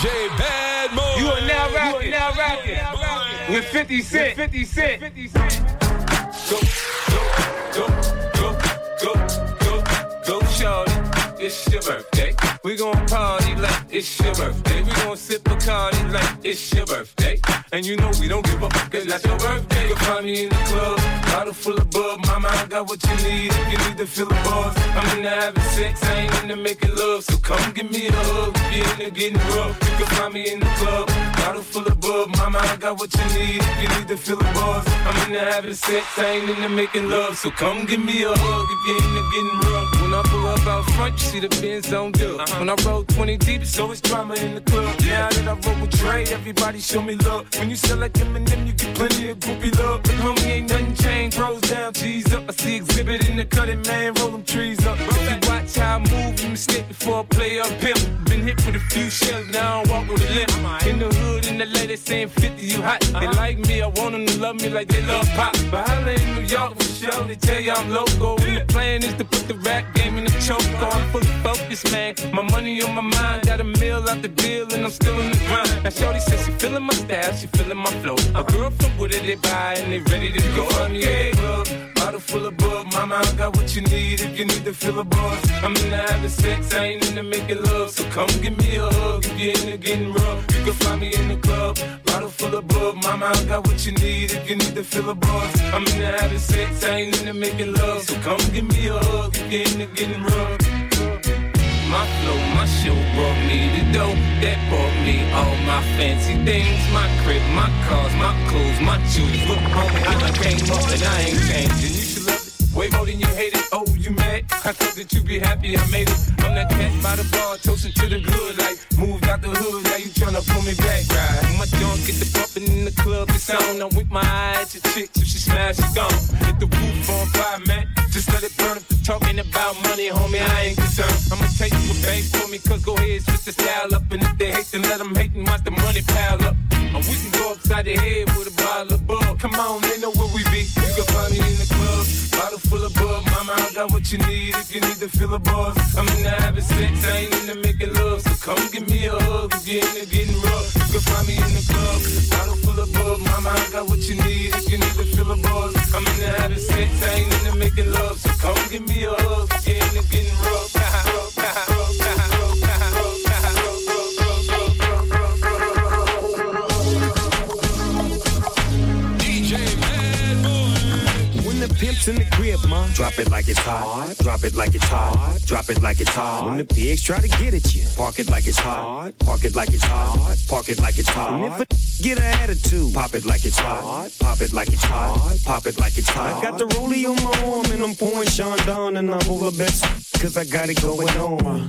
DJ Bad Boy. You are now rocking, you are now rocking with 50 Cent. 50 Cent. 50 Cent. Go, go, go, go, go, go, go, shorty. It's your birthday. We gon' party like it's your birthday. We gon' sip a party like it's your birthday. And you know we don't give up, cause that's your birthday. You'll find me in the club, bottle full of bub. Mama, I got what you need if you need to feel the buzz. I'm into having sex, I ain't into making love. So come give me a hug if you're into getting rough. You can find me in the club, bottle full of bub. Mama, I got what you need if you need to feel the buzz. I'm into having sex, I ain't into making love. So come give me a hug if you're into getting rough. When I pull up out front, you see the Benz on dub. Uh-huh. When I roll 20 deep, it's always drama in the club. Now that I roll with Dre, everybody show me love. When you sell like Eminem, you get plenty of groupie love. But homie, ain't nothing changed. Pros down, G's up. I see exhibit in the cutting, man. Roll them trees up. If you watch how I move, you mistake before I play up pimp. Been hit with a few shells, now I walk with a limp. In the hood, in the lady saying 50, you hot. They uh-huh. like me, I want them to love me like they love pop. But holla in New York for sure, they tell you I'm local. And the plan is to put the rap game in the choke. Oh, I'm fully focused, man. My money on my mind, got a meal out the deal, and I'm still in the grind. Now, Shorty says she feeling my style, she feeling my flow. A girl from Wooded, they buy, and they ready to go on the yeah. Bottle full of bug, mama, I got what you need if you need to feel a buzz. I'm in into having sex, I ain't in into making love. So come give me a hug if you're into getting rough. You can find me in the club, bottle full of bug, mama, I got what you need if you need to feel a buzz. I'm in into having sex, I ain't in into making love. So come give me a hug if you're into getting rough. My flow, my show brought me the dough that brought me all my fancy things. My crib, my cars, my clothes, my shoes. Look, homie, I came up and I ain't changing. You should love it way more than you hate it. Oh, you mad? I thought that you be happy I made it. I'm that cat by the bar, toasting to the good. Like, moved out the hood, now you tryna pull me back, right? My junk get the bumping in the club, it's on. I'm with my eyes, your chick, if she smash, she gone. Hit the roof on fire, man. Just let it burn if the talking about money, homie, I ain't concerned. I'ma take you a bank for me, cause go ahead, switch the style up. And if they hate, then let them hate and watch the money pile up. And we can go upside the head with a bottle of bug. Come on, they know where we be. You can find me in the club, bottle full of bug. Mama, I got what you need if you need to feel a buzz. I'm into having sex, I ain't into making love. So come give me a hug if you're into getting rough. You can find me in the club, bottle full of bug. Mama, I got what you need if you need to feel a buzz. I'm into having sex, I ain't drop it like it's hot. Drop it like it's hot. Drop it like it's hot. When the pigs try to get at you, park it like it's hot. Park it like it's hot. Park it like it's hot. And if a get an attitude, pop it like it's hot. Pop it like it's hot. Pop it like it's hot. I got the rollie on my arm and I'm pouring Sean down and I'm over best cause I got it going on.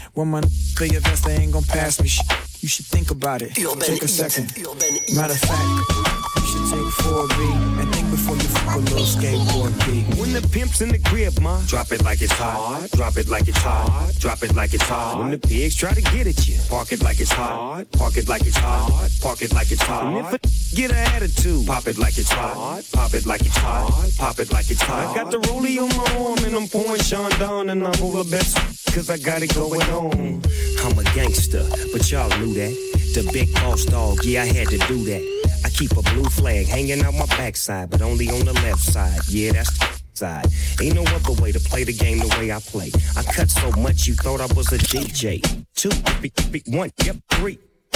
When my play your vest, they ain't gon' pass me. You should think about it. Take a second. Matter of fact, you should take 4B and think before you fuck a little skateboard B. When the pimp's in the crib, ma, drop it like it's hot. Drop it like it's hot. Drop it like it's hot. When the pigs try to get at you, park it like it's hot. Park it like it's hot. Park it like it's hot. And if a get an attitude, pop it like it's hot. Pop it like it's hot. Pop it like it's hot. I got the rollie on my arm and I'm pouring Sean down and I'm over best cause I got it going on. I'm a gangster, but y'all knew that. The big boss dog, yeah, I had to do that. I keep a blue flag hanging out my backside, but only on the left side. Yeah, that's the side. Ain't no other way to play the game the way I play. I cut so much you thought I was a DJ. Two, one, yep, three.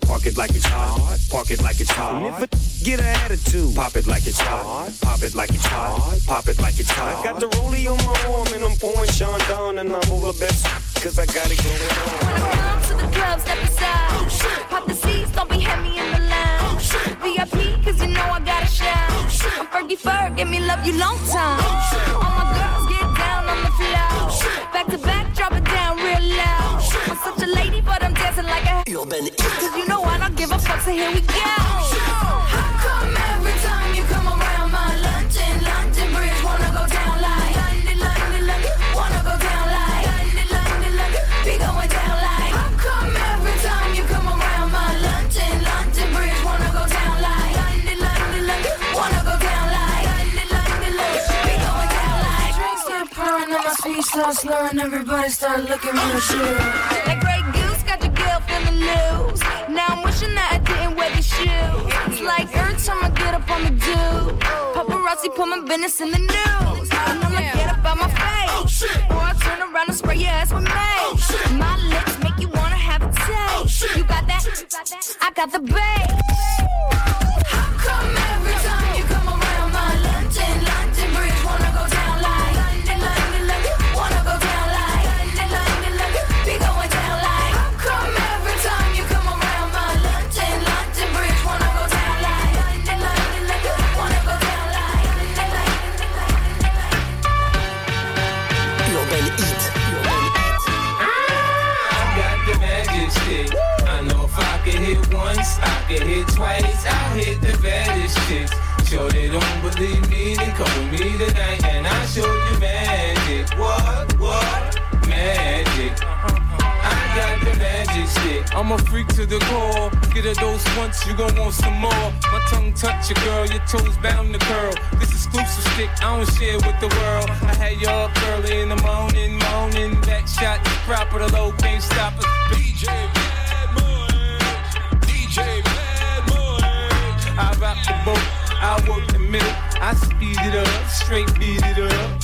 Park it like it's hot, park it like it's hot. And if a get an attitude, pop it like it's hot, pop it like it's hot, pop it like it's hot. I got the rollie on my arm and I'm pouring Sean down and I'm over the best cause I got it going on. Wanna come to the club, step aside. Oh, pop the seats, don't be heavy in the lounge. Oh, VIP, cause you know I gotta shine. Oh, I'm Fergie Ferg, give me love you long time. All my girls get down on the floor. Back to back, drop it down real loud. Dancing like a. Cause you know I don't give a fuck, so here we go. How come every time you come around my London, London Bridge wanna go down like London, London, London, wanna go down like London, London, London, be going down like. How come every time you come around my London, London Bridge wanna go down like London, London, London, wanna go down like London, London, London, be going down like. Drinks start pouring and my speech starts slurring, everybody start looking real sure. Shoes. It's like every time I get up on the do. Paparazzi put my business in the news. And I'ma get up on my face. Or I turn around and spray your ass with mace. My lips make you wanna have a taste. You got that? I got the bass. I'm a freak to the core. Get a dose once, you gon' want some more. My tongue touch your girl, your toes bound to curl. This exclusive stick, I don't share with the world. I had you up early in the morning, morning. Back shot, proper, the low can't stop us. DJ Bad Boy. DJ Bad Boy. I rock the boat, I work the middle. I speed it up, straight beat it up.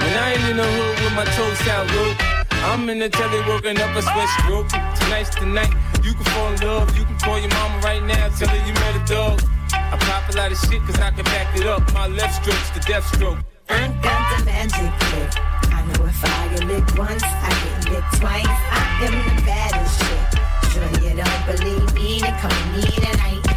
When I ain't in the hood with my toes out low, I'm in the telly working up a sweat stroke. Tonight's the night, you can fall in love. You can call your mama right now, tell her you met a dog. I pop a lot of shit cause I can back it up. My left stroke's the death stroke. I got the magic trick. I know if I get once, I get licked twice. I am the baddest chick. Sure you don't believe me, then come with me tonight,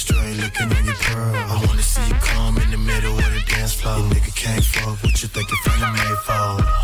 straight looking on your pearl. I wanna see you come in the middle of the dance floor. Your nigga can't fuck what you think your friend made for.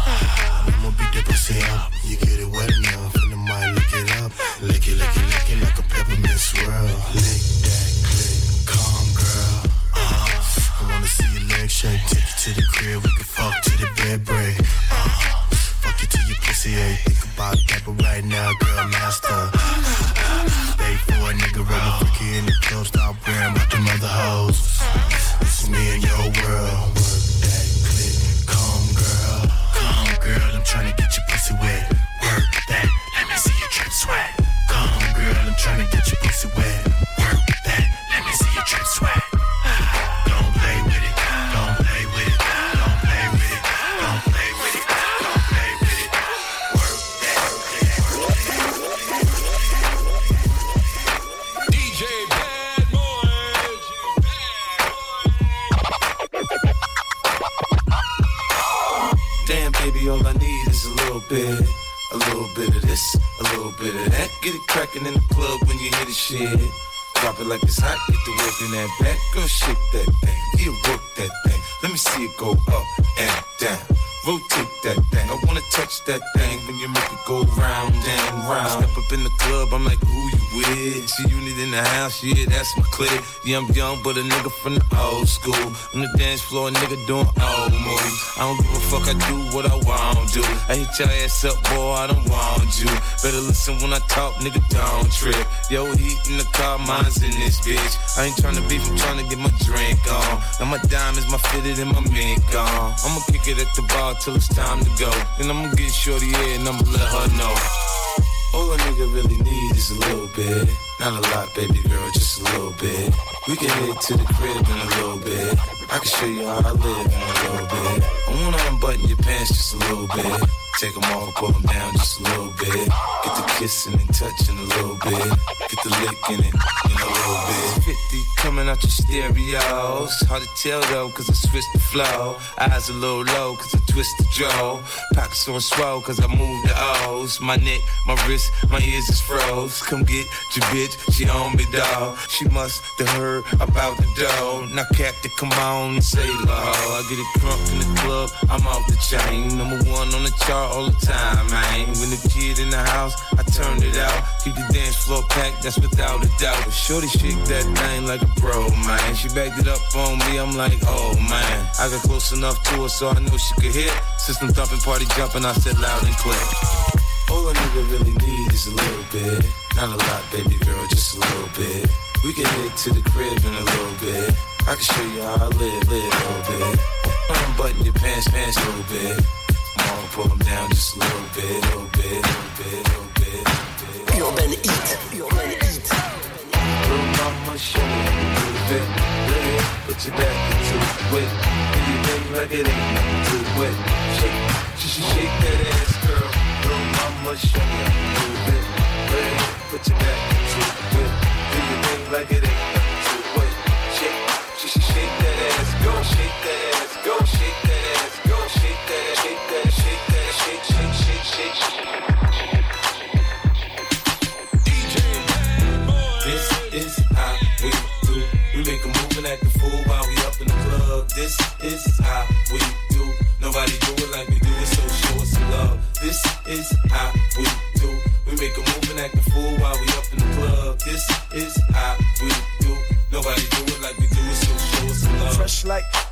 All I need is a little bit. A little bit of this, a little bit of that. Get it crackin' in the club when you hear the shit. Drop it like it's hot, get the work in that back. Girl, shake that thing, yeah, work that thing. Let me see it go up and down. Rotate that thing. I wanna touch that thing when you make it go round and round. Step up in the club, I'm like, who you with? See unit in the house, yeah, that's my clique. Yeah, I'm young, but a nigga from the old school. On the dance floor, a nigga doing old moves. I don't give a fuck, I do what I want to. I hit your ass up, boy, I don't want you. Better listen when I talk, nigga, don't trip. Yo, heat in the car, mine's in this bitch. I ain't tryna beef, I'm tryna get my drink on. Now my diamonds, my fitted, and my mink on. I'ma kick it at the bar till it's time to go. Then I'ma get shorty in and I'ma let her know. All a nigga really need is a little bit. Not a lot, baby girl, just a little bit. We can head to the crib in a little bit. I can show you how I live in a little bit. I wanna unbutton your pants just a little bit. Take them off, pull them down just a little bit. Get the kissing and touching a little bit. Get the licking it in a little bit. 50 coming out your stereos. Hard to tell though, cause I switched the flow. Eyes a little low, cause I twist the jaw. Pockets on swell, cause I move the O's. My neck, my wrist, my ears is froze. Come get your bitch, she on me, dog. She must have heard about the dough. Now, Captain, come on and say low. I get it crunk in the club, chain. Number one on the chart all the time, man. When the kid in the house, I turned it out. Keep the dance floor packed, that's without a doubt. But Shorty shake that thing like a pro, man. She backed it up on me, I'm like, oh man. I got close enough to her so I knew she could hit. System thumping, party jumping, I said loud and clear. All a nigga really need is a little bit. Not a lot, baby girl, just a little bit. We can head to the crib in a little bit. I can show you how I live, live a little bit. Unbutton your pants, pants a little bit. Mama pull them down just a little bit, little bit, little bit, little bit, little bit. Urban Heat, Urban Heat. Little mama show me a little bit. Yeah, put your back into it. Do your thing like it ain't nothing to it. Shake, should shake that ass, girl. Little mama show me a little bit. Yeah, put your back into it. Do your thing like it ain't shake that ass, go shake that ass, go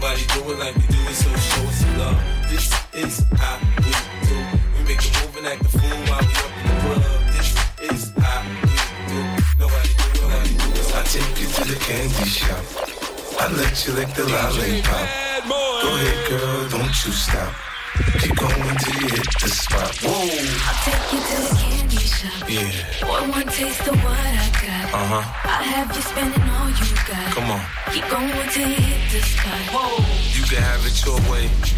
Nobody do it like we do it, so show us some love. This is how we do. We make a move and act a fool while we up in the club. This is how we do. Nobody do it like we do it. I take you to the candy shop. I let you lick the lollipop. Go ahead, girl, don't you stop. Keep going till you hit the spot. Whoa, Take you to the candy yeah. Boy, one taste of what I got. Uh huh. I have you spending all you got. Come on. Keep going till you hit the spot. You can have it your way.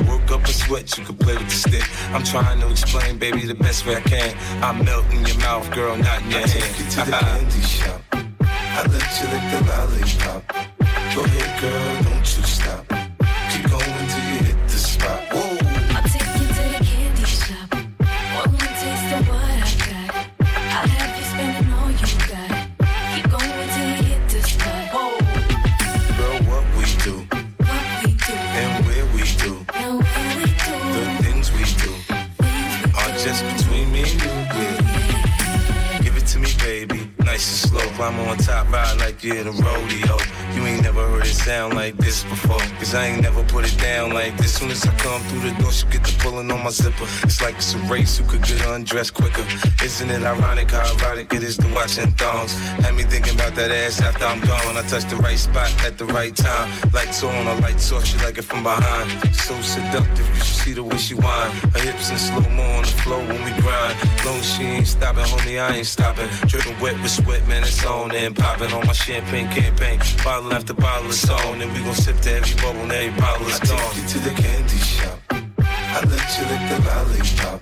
work up a sweat, you play with the stick. I'm trying to explain, baby, the best way I can. I melt in your mouth, girl, not in your I hand. take you to the candy shop. I let you lick the lollipop. Go ahead, girl, don't you stop. Like a rodeo. You ain't never heard it sound like this before. Cause I ain't never put it down like this. Soon as I come through the door, she get the pulling on my zipper. It's like it's a race who could get undressed quicker. Isn't it ironic how erotic it is to watching thongs? Had me thinking about that ass after I'm gone. I touch the right spot at the right time. Lights on, a lights off, she like it from behind. So seductive, you should see the way she whine. Her hips in slow mo on the floor when we grind. Long she ain't stopping, homie, I ain't stopping. Dripping wet with sweat, man, it's on and popping on my champagne campaign. Bottle after bottle is on, and we gon' sip to every bubble and every bottle is I gone. take you to the candy shop. I let you lick the lollipop.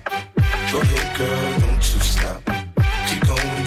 Go ahead, girl, don't you stop. Keep going